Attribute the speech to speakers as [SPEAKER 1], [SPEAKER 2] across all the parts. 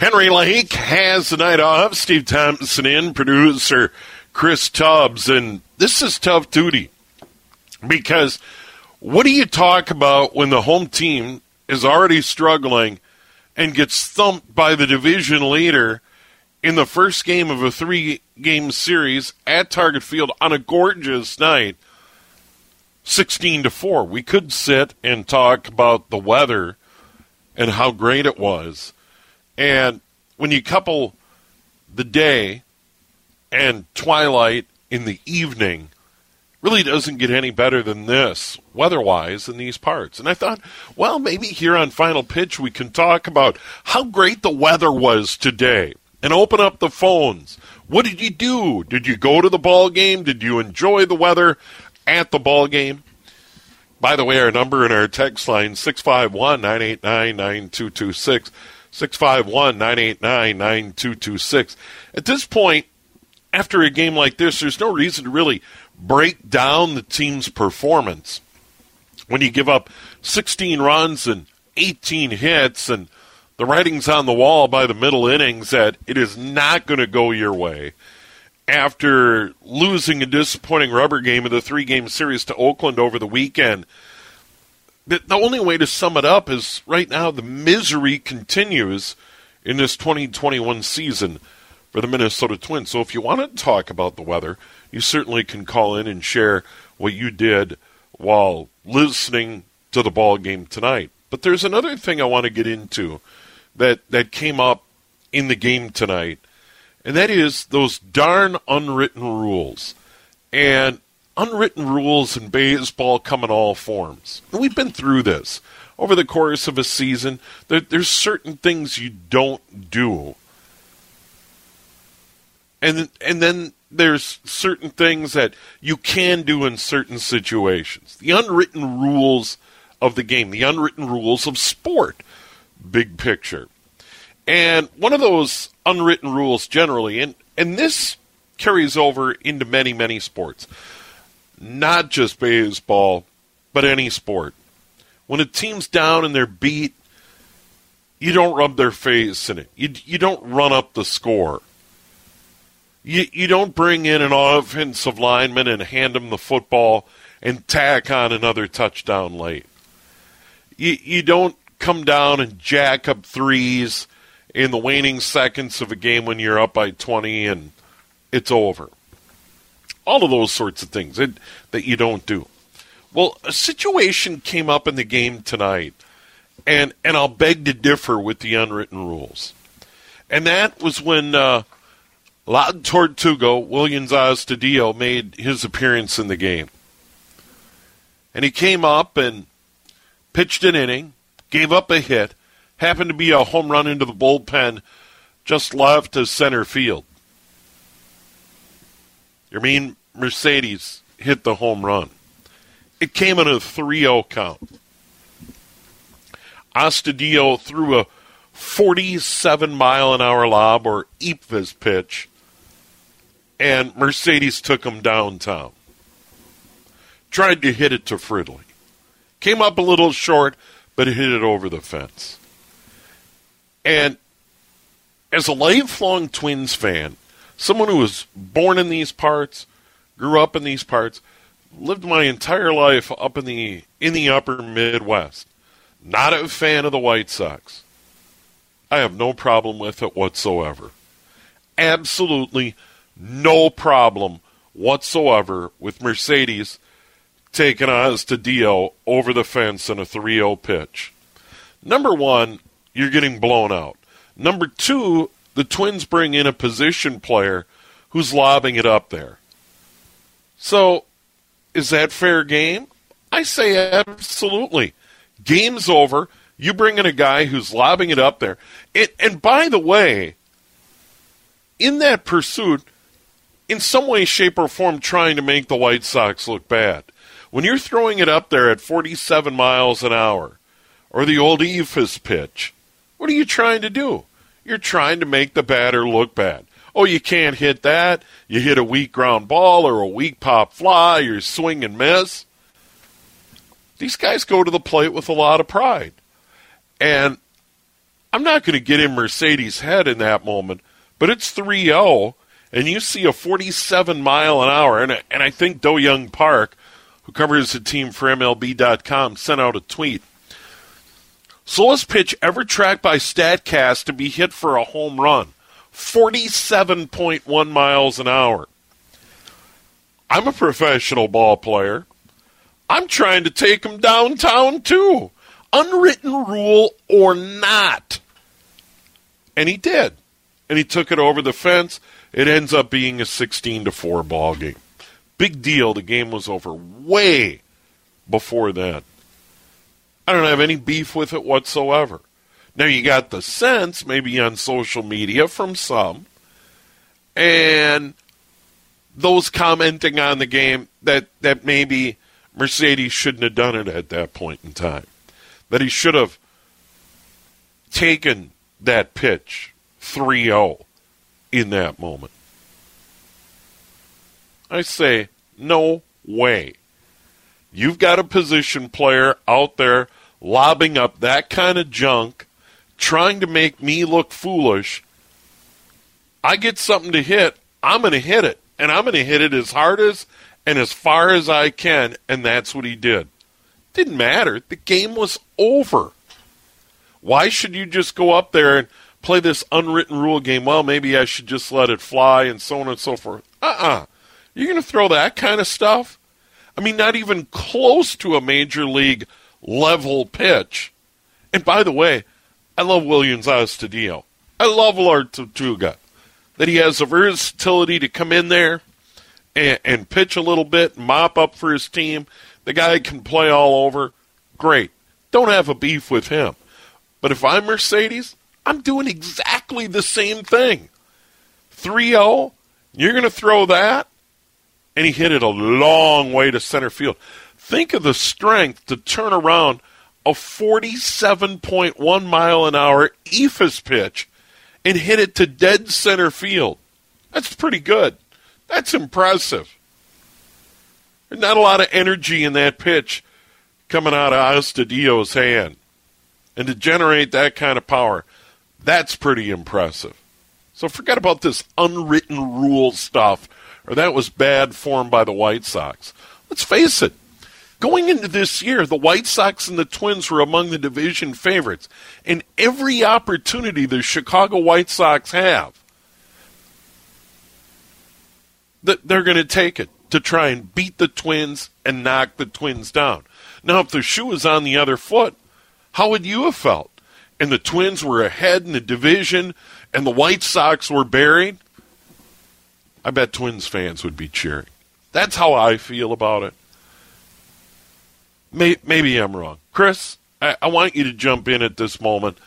[SPEAKER 1] Henry Lake has the night off. Steve Thompson in, producer Chris Tubbs. And this is tough duty because what do you talk about when the home team is already struggling and gets thumped by the division leader in the first game of a three game series at Target Field on a gorgeous night? 16 to 4. We could sit and talk about the weather and how great it was and when you couple the day and twilight in the evening, really doesn't get any better than this weather-wise in these parts. And I thought, well, maybe here on Final Pitch we can talk about how great the weather was today and open up the phones. What did you do? Did you go to the ball game? Did you enjoy the weather at the ball game? By the way, our number in our text line 651 989 9226. 651 989 9226. At this point, after a game like this, there's no reason to really break down the team's performance. When you give up 16 runs and 18 hits, and the writing's on the wall by the middle innings that it is not going to go your way. After losing a disappointing rubber game of the three game series to Oakland over the weekend, the, the only way to sum it up is right now the misery continues in this 2021 season for the Minnesota Twins. So if you want to talk about the weather, you certainly can call in and share what you did while listening to the ball game tonight. But there's another thing I want to get into that that came up in the game tonight, and that is those darn unwritten rules. And unwritten rules in baseball come in all forms. We've been through this over the course of a season. There, there's certain things you don't do, and and then there's certain things that you can do in certain situations. The unwritten rules of the game, the unwritten rules of sport, big picture. And one of those unwritten rules generally, and, and this carries over into many, many sports not just baseball, but any sport. When a team's down and they're beat, you don't rub their face in it. You, you don't run up the score. You, you don't bring in an offensive lineman and hand him the football and tack on another touchdown late. You, you don't come down and jack up threes in the waning seconds of a game when you're up by 20 and it's over all of those sorts of things that, that you don't do. Well, a situation came up in the game tonight, and and I'll beg to differ with the unwritten rules, and that was when uh, La Tortuga Willians Astudillo made his appearance in the game, and he came up and pitched an inning, gave up a hit, happened to be a home run into the bullpen, just left to center field. Yermin Mercedes hit the home run. It came in a 3 0 count. Astudillo threw a 47 mile an hour lob or Eephus pitch, and Mercedes took him downtown. Tried to hit it to Fridley. Came up a little short, but hit it over the fence. And as a lifelong Twins fan, someone who was born in these parts, grew up in these parts, lived my entire life up in the in the upper Midwest. Not a fan of the White Sox. I have no problem with it whatsoever. Absolutely no problem whatsoever with Mercedes taking Astudillo over the fence in a 3 0 pitch. Number one, you're getting blown out. Number two, the Twins bring in a position player who's lobbing it up there. So, is that fair game? I say absolutely. Game's over. You bring in a guy who's lobbing it up there. And by the way, in that pursuit, in some way, shape, or form, trying to make the White Sox look bad. When you're throwing it up there at 47 miles an hour, or the old Eephus pitch, what are you trying to do? You're trying to make the batter look bad. Oh, you can't hit that. You hit a weak ground ball or a weak pop fly, or swing and miss. These guys go to the plate with a lot of pride. And I'm not going to get in Mercedes' head in that moment, but it's 3 0, and you see a 47 mile an hour. And, and I think Do-Hyoung Park, who covers the team for MLB.com, sent out a tweet. Slowest pitch ever tracked by StatCast to be hit for a home run 47.1 miles an hour. I'm a professional ball player. I'm trying to take him downtown too unwritten rule or not. And he did. And he took it over the fence. It ends up being a 16 to 4 ball game. Big deal. The game was over way before that. I don't have any beef with it whatsoever. Now you got the sense, maybe on social media from some, and those commenting on the game that, that maybe Mercedes shouldn't have done it at that point in time that he should have taken that pitch 3 0 in that moment. I say, no way. You've got a position player out there lobbing up that kind of junk, trying to make me look foolish. I get something to hit, I'm going to hit it. And I'm going to hit it as hard as and as far as I can. And that's what he did. Didn't matter. The game was over. Why should you just go up there and play this unwritten rule game? Well, maybe I should just let it fly and so on and so forth. Uh uh-uh. uh. you are going to throw that kind of stuff? I mean, not even close to a major league level pitch. And by the way, I love Willians Astudillo. I love La Tortuga. That he has the versatility to come in there and, and pitch a little bit, mop up for his team. The guy can play all over. Great. Don't have a beef with him. But if I'm Mercedes, I'm doing exactly the same thing. 3 0, you're going to throw that? And he hit it a long way to center field. Think of the strength to turn around a 47.1 mile an hour Eephus pitch and hit it to dead center field. That's pretty good. That's impressive. There's not a lot of energy in that pitch coming out of Astudillo's hand. And to generate that kind of power, that's pretty impressive. So forget about this unwritten rule stuff, or that was bad form by the White Sox. Let's face it, going into this year, the White Sox and the Twins were among the division favorites. And every opportunity the Chicago White Sox have, they're going to take it to try and beat the Twins and knock the Twins down. Now, if the shoe was on the other foot, how would you have felt? And the Twins were ahead in the division and the White Sox were buried? I bet Twins fans would be cheering. That's how I feel about it. Maybe I'm wrong. Chris, I, I want you to jump in at this moment.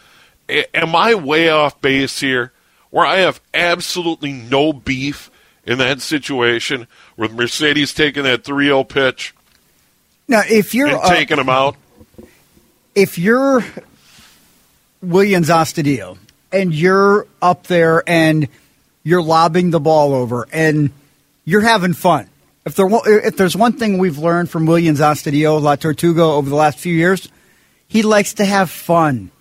[SPEAKER 1] A- am I way off base here where I have absolutely no beef in that situation with Mercedes taking that 3 0 pitch?
[SPEAKER 2] Now, if you're
[SPEAKER 1] uh, taking them out,
[SPEAKER 2] if you're Willians Astudillo and you're up there and you're lobbing the ball over and you're having fun. If there if there's one thing we've learned from Willians Astudillo La Tortuga over the last few years, he likes to have fun.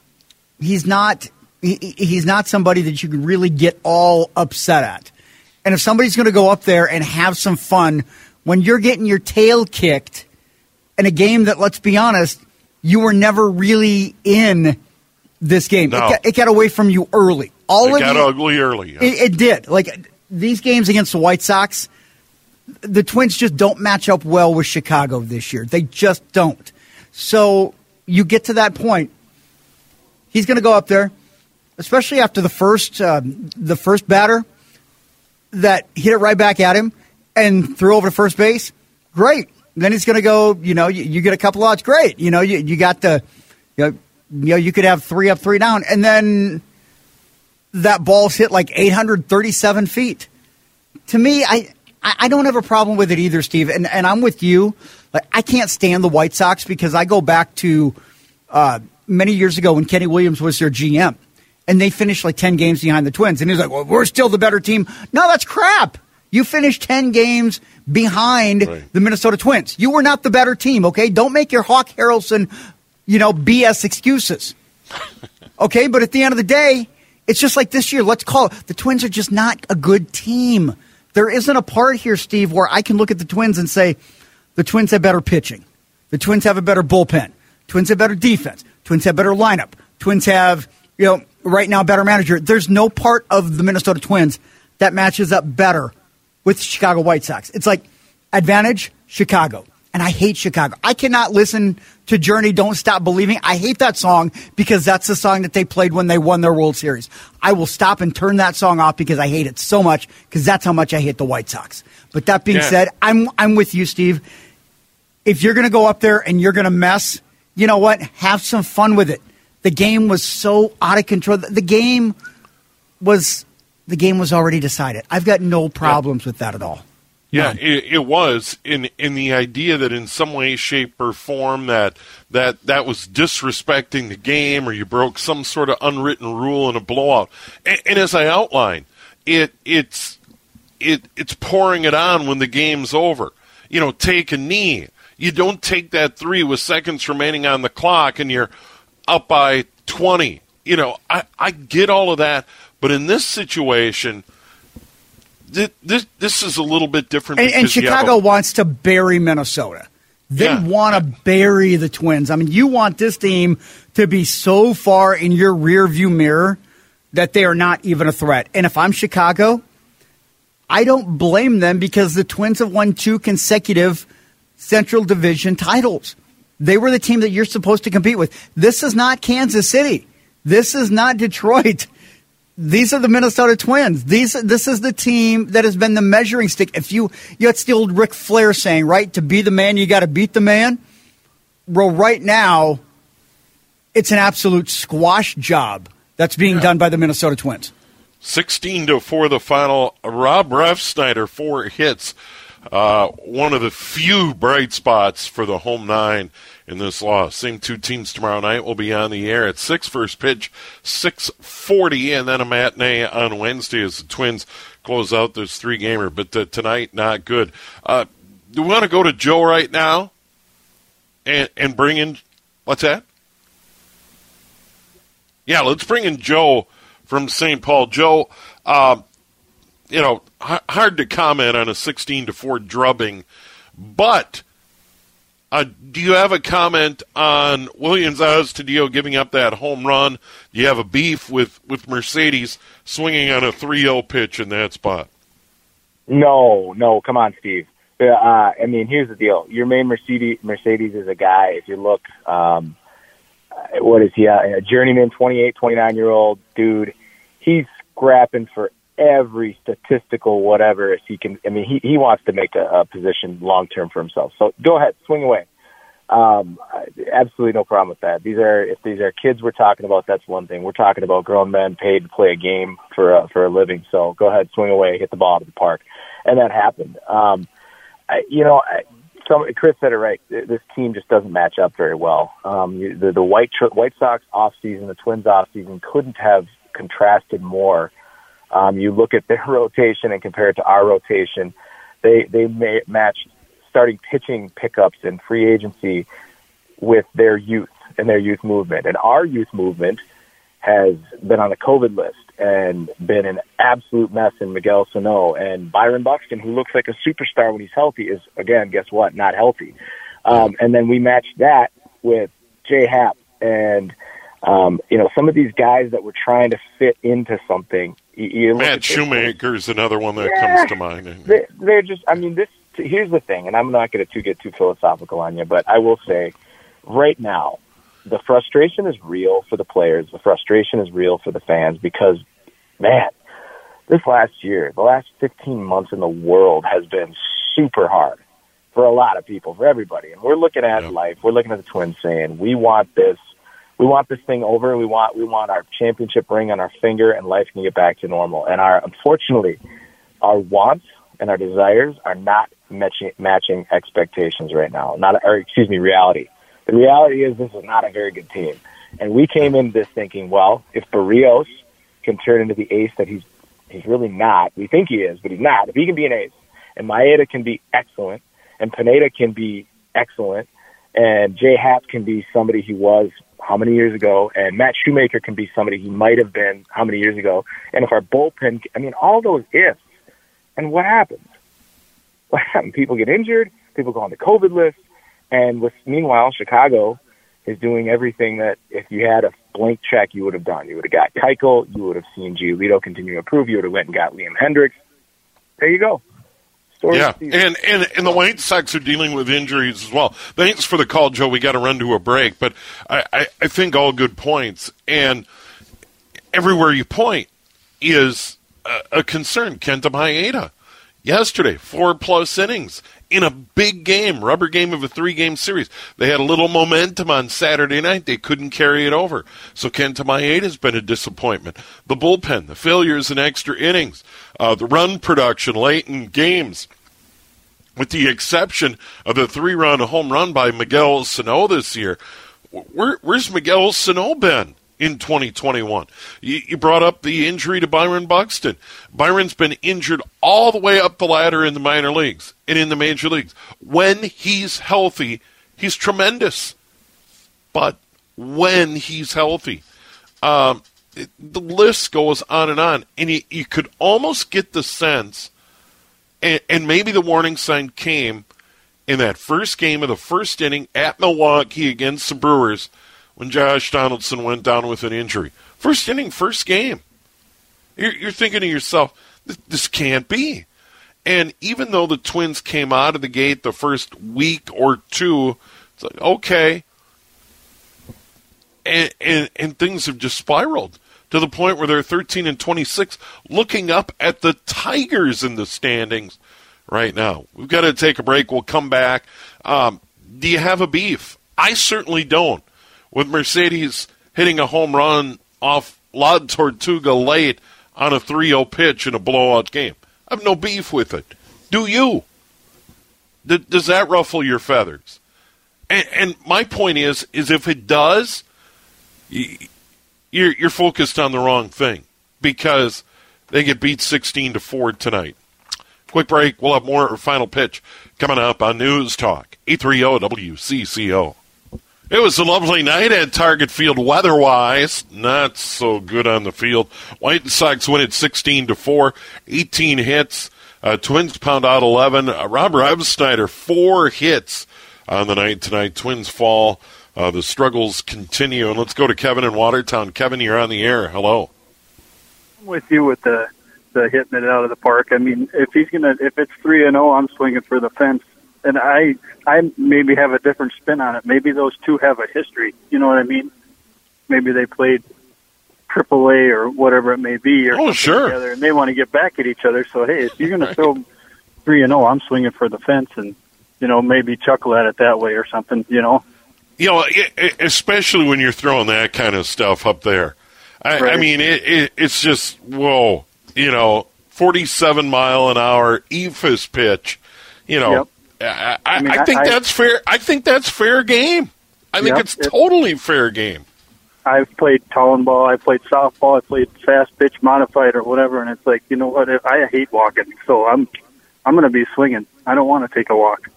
[SPEAKER 2] He's not he, he's not somebody that you can really get all upset at. And if somebody's going to go up there and have some fun when you're getting your tail kicked in a game that, let's be honest, you were never really in this game.
[SPEAKER 1] No.
[SPEAKER 2] It, got, it, got, away from you early.
[SPEAKER 1] All it of got you, ugly early.
[SPEAKER 2] It, it did. Like these games against the White Sox, the Twins just don't match up well with Chicago this year. They just don't. So you get to that point. He's going to go up there, especially after the first uh, the first batter that hit it right back at him and threw over to first base, great. Then he's going to go, you know, you, you, get a couple odds, great. You know, you, you got the, you know, you know, you could have three up, three down, and then that ball's hit like 837 feet. To me, I I don't have a problem with it either, Steve. And and I'm with you. Like I can't stand the White Sox because I go back to uh, many years ago when Kenny Williams was their GM, and they finished like 10 games behind the Twins, and he's like, "Well, we're still the better team." No, that's crap. You finished 10 games behind right. the Minnesota Twins. You were not the better team, okay? Don't make your Hawk Harrelson, you know, BS excuses. okay, but at the end of the day, it's just like this year. Let's call it. The Twins are just not a good team. There isn't a part here, Steve, where I can look at the Twins and say, the Twins have better pitching. The Twins have a better bullpen. Twins have better defense. Twins have better lineup. Twins have, you know, right now better manager. There's no part of the Minnesota Twins that matches up better with Chicago White Sox. It's like advantage Chicago. And I hate Chicago. I cannot listen to Journey Don't Stop Believing. I hate that song because that's the song that they played when they won their World Series. I will stop and turn that song off because I hate it so much because that's how much I hate the White Sox. But that being yeah. said, I'm I'm with you, Steve. If you're going to go up there and you're going to mess, you know what? Have some fun with it. The game was so out of control. The game was the game was already decided. I've got no problems yeah. with that at all.
[SPEAKER 1] Yeah, it, it, was in in the idea that in some way, shape, or form that that that was disrespecting the game, or you broke some sort of unwritten rule in a blowout. And, and as I outlined, it it's it it's pouring it on when the game's over. You know, take a knee. You don't take that three with seconds remaining on the clock, and you're up by twenty. You know, I I get all of that, but in this situation, this this is a little bit different.
[SPEAKER 2] And, and Chicago a, wants to bury Minnesota. They yeah. want to bury the Twins. I mean, you want this team to be so far in your rear view mirror that they are not even a threat. And if I'm Chicago, I don't blame them because the Twins have won two consecutive Central Division titles. They were the team that you're supposed to compete with. This is not Kansas City. This is not Detroit. These are the Minnesota Twins. These this is the team that has been the measuring stick. If you you got the old Ric Flair saying, right, to be the man, you got to beat the man. Well, right now, it's an absolute squash job that's being yeah. done by the Minnesota Twins.
[SPEAKER 1] 16 to 4 the final. Rob Refsnyder, four hits. Uh, one of the few bright spots for the home nine in this loss. Same two teams tomorrow night will be on the air at six. First pitch, six forty, and then a matinee on Wednesday as the Twins close out this three gamer. But uh, tonight, not good. Uh, do we want to go to Joe right now and and bring in what's that? Yeah, let's bring in Joe from St. Paul. Joe, uh, you know, h- hard to comment on a 16 to 4 drubbing, but uh, do you have a comment on Willians Astudillo giving up that home run? Do you have a beef with, with Mercedes swinging on a 3 0 pitch in that spot?
[SPEAKER 3] No, no, come on, Steve. Uh, I mean, here's the deal. Yermin Mercedes, Mercedes is a guy, if you look, um, what is he, a journeyman, 28, 29 year old dude. He's scrapping for every statistical whatever if he can. I mean, he he wants to make a, a position long term for himself. So go ahead, swing away. Um, absolutely no problem with that. These are if these are kids we're talking about, that's one thing. We're talking about grown men paid to play a game for a, for a living. So go ahead, swing away, hit the ball to the park, and that happened. Um, I, you know, I, some Chris said it right. This team just doesn't match up very well. Um, the the White White Sox off season, the Twins off season couldn't have contrasted more um, you look at their rotation and compare it to our rotation. They they may, starting pitching pickups and free agency with their youth and their youth movement. And our youth movement has been on the COVID list and been an absolute mess in Miguel Sano and Byron Buxton, who looks like a superstar when he's healthy, is again, guess what? Not healthy. Um, and then we matched that with Jay Happ and um, you know some of these guys that were trying to fit into something
[SPEAKER 1] you Matt Shoemaker is another one that yeah, comes to mind.
[SPEAKER 3] They, they're just, I mean, this. Here's the thing, and I'm not going to get too philosophical on you, but I will say, right now, the frustration is real for the players. The frustration is real for the fans because, man, this last year, the last 15 months in the world has been super hard for a lot of people, for everybody. And we're looking at yep. life. We're looking at the Twins saying, we want this we want this thing over. We want we want our championship ring on our finger, and life can get back to normal. And our unfortunately, our wants and our desires are not matching matching expectations right now. Not or excuse me, reality. The reality is this is not a very good team. And we came into this thinking, well, if Berrios can turn into the ace that he's he's really not, we think he is, but he's not. If he can be an ace, and Maeda can be excellent, and Pineda can be excellent, and Jay Happ can be somebody he was how many years ago, and Matt Shoemaker can be somebody he might have been how many years ago, and if our bullpen, I mean, all those ifs, and what happens? What happens? People get injured, people go on the COVID list, and with meanwhile, Chicago is doing everything that if you had a blank check, you would have done. You would have got Keuchel, you would have seen Giolito continue to improve, you would have went and got Liam Hendriks. There you go.
[SPEAKER 1] Yeah, and, and and the White Sox are dealing with injuries as well. Thanks for the call, Joe. We got to run to a break, but I, I, I think all good points. And everywhere you point is a, a concern. Kenta Maeda yesterday, four plus innings in a big game, rubber game of a three game series. They had a little momentum on Saturday night. They couldn't carry it over. So Kenta Maeda has been a disappointment. The bullpen, the failures in extra innings, uh, the run production late in games. With the exception of the three run home run by Miguel Sano this year, where, where's Miguel Sano been? In 2021. You, you, brought up the injury to Byron Buxton. Byron's been injured all the way up the ladder in the minor leagues and in the major leagues. When he's healthy, he's tremendous. But when he's healthy, um, it, the list goes on and on. And you, you could almost get the sense, and, and maybe the warning sign came in that first game of the first inning at Milwaukee against the Brewers – when Josh Donaldson went down with an injury. First inning, first game. You're, you're thinking to yourself, this, this can't be. And even though the Twins came out of the gate the first week or two, it's like, okay. And, and, and things have just spiraled to the point where they're 13 and 26, looking up at the Tigers in the standings right now. We've got to take a break. We'll come back. Um, do you have a beef? I certainly don't with Mercedes hitting a home run off La Tortuga late on a 3 0 pitch in a blowout game. I have no beef with it. Do you? D- does that ruffle your feathers? And, and, my point is, is if it does, you're, you're focused on the wrong thing because they get beat 16 to 4 tonight. Quick break. We'll have more final pitch coming up on News Talk. 830 WCCO. It was a lovely night at Target Field weather-wise. Not so good on the field. White Sox win it 16 to 4, 18 hits. Uh, Twins pound out 11. Uh, Rob Refsnyder, four hits on the night tonight. Twins fall. Uh, the struggles continue. And let's go to Kevin in Watertown. Kevin, you're on the air. Hello.
[SPEAKER 4] I'm with you with the the hitting it out of the park. I mean, if he's gonna, if it's three and zero, oh, I'm swinging for the fence and I I maybe have a different spin on it. Maybe those two have a history. You know what I mean? Maybe they played Triple A or whatever it may be, or
[SPEAKER 1] oh sure,
[SPEAKER 4] together, and they want to get back at each other. So hey, if you're going to throw three and zero, I'm swinging for the fence, and you know maybe chuckle at it that way or something. You know.
[SPEAKER 1] You know, especially when you're throwing that kind of stuff up there. I, right. I mean, it, it, it's just whoa. You know, 47 mile an hour eephus pitch. You know, yep I, I, I, mean, I think that's fair. I think that's fair game. I think yep, it's totally fair game.
[SPEAKER 4] I've played tall ball. I played softball. I played fast pitch modified or whatever, and it's like you know what? I hate walking, so I'm I'm going to be swinging. I don't want to take a walk.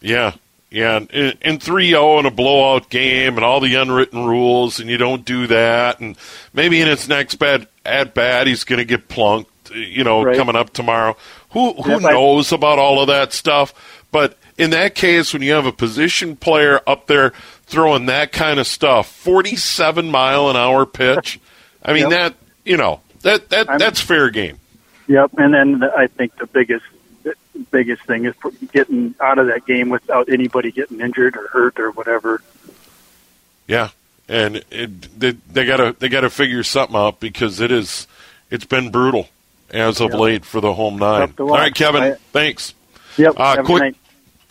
[SPEAKER 1] Yeah, yeah. In three zero in a blowout game, and all the unwritten rules, and you don't do that, and maybe in his next bad at bat he's going to get plunked. You know, right. coming up tomorrow. Who who knows about all of that stuff? But in that case, when you have a position player up there throwing that kind of stuff, 47 mile an hour pitch, I mean, yep. that, you know, that, that that's fair game.
[SPEAKER 4] Yep. And then I think the biggest biggest thing is getting out of that game without anybody getting injured or hurt or whatever.
[SPEAKER 1] Yeah, and it, they, they gotta they gotta figure something out because it is it's been brutal as of yep. late for the home nine. All right, Kevin, I, thanks.
[SPEAKER 4] Yep. Uh,
[SPEAKER 1] quick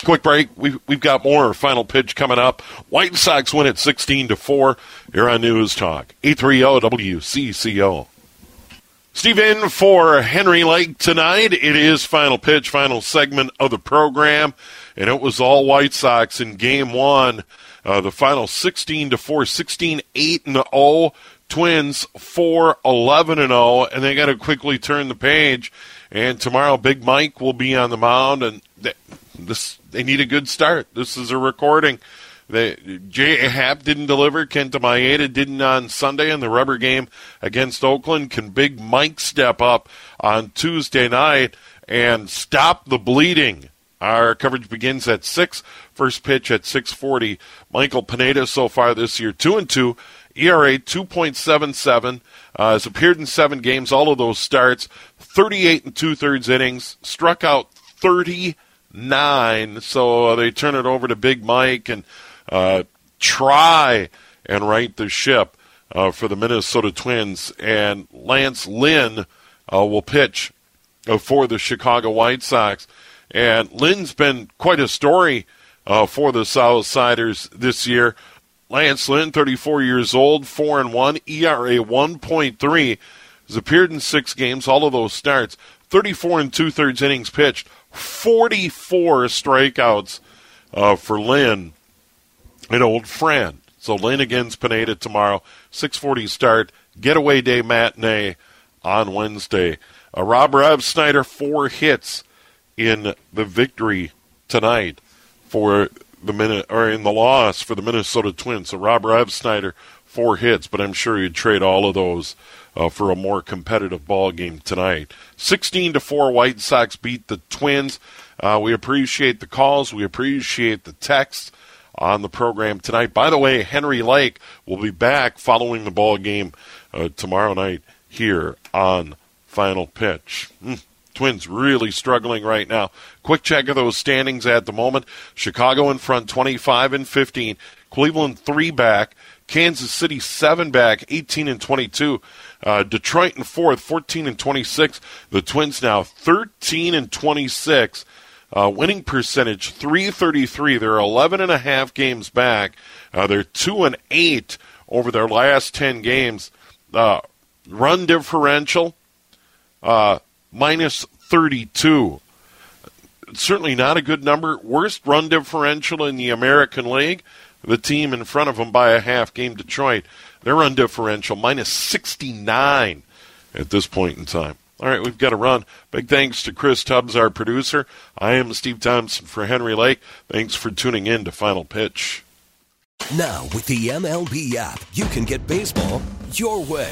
[SPEAKER 1] Quick break. We've, we've got more final pitch coming up. White Sox win at 16 to 4 here on News Talk. 830 WCCO. Steve in for Henry Lake tonight. It is final pitch, final segment of the program, and it was all White Sox in game one. Uh, the final 16 to 4, 16 8 and 0. Twins 4 11 and 0, and they got to quickly turn the page. And tomorrow, Big Mike will be on the mound, and they, this they need a good start. This is a recording. They, J. Happ didn't deliver. Kenta Maeda didn't on Sunday in the rubber game against Oakland. Can Big Mike step up on Tuesday night and stop the bleeding? Our coverage begins at six. First pitch at six forty. Michael Pineda so far this year two and two. ERA two point seven seven. Uh, has appeared in seven games. All of those starts. Thirty eight and two thirds innings. Struck out thirty nine. So uh, they turn it over to Big Mike and uh, try and right the ship uh, for the Minnesota Twins. And Lance Lynn uh, will pitch for the Chicago White Sox. And Lynn's been quite a story for the Southsiders this year. Lance Lynn, 34 years old, 4 and 1, ERA 1.3, has appeared in six games, all of those starts, 34 and two thirds innings pitched, 44 strikeouts uh, for Lynn, an old friend. So Lynn against Pineda tomorrow, 6:40 start, getaway day matinee on Wednesday. Uh, Rob Refsnyder four hits in the victory tonight for the minute or in the loss for the Minnesota Twins. So Rob Refsnyder four hits, but I'm sure you'd trade all of those uh, for a more competitive ball game tonight. 16 to four, White Sox beat the Twins. Uh, we appreciate the calls. We appreciate the texts on the program tonight. By the way, Henry Lake will be back following the ball game uh, tomorrow night here on Final Pitch. Mm. Twins really struggling right now. Quick check of those standings at the moment. Chicago in front, 25 and 15. Cleveland three back. Kansas City seven back, 18 and 22. Uh, Detroit in fourth, 14 and 26. The Twins now 13 and 26. Uh, winning percentage 333. They're 11 and a half games back. Uh, they're two and eight over their last 10 games. Uh, run differential uh, minus 32. Certainly not a good number. Worst run differential in the American League. The team in front of them by a half game, Detroit. Their run differential minus 69 at this point in time. All right, we've got to run. Big thanks to Chris Tubbs, our producer. I am Steve Thompson for Henry Lake. Thanks for tuning in to Final Pitch.
[SPEAKER 5] Now, with the MLB app, you can get baseball your way.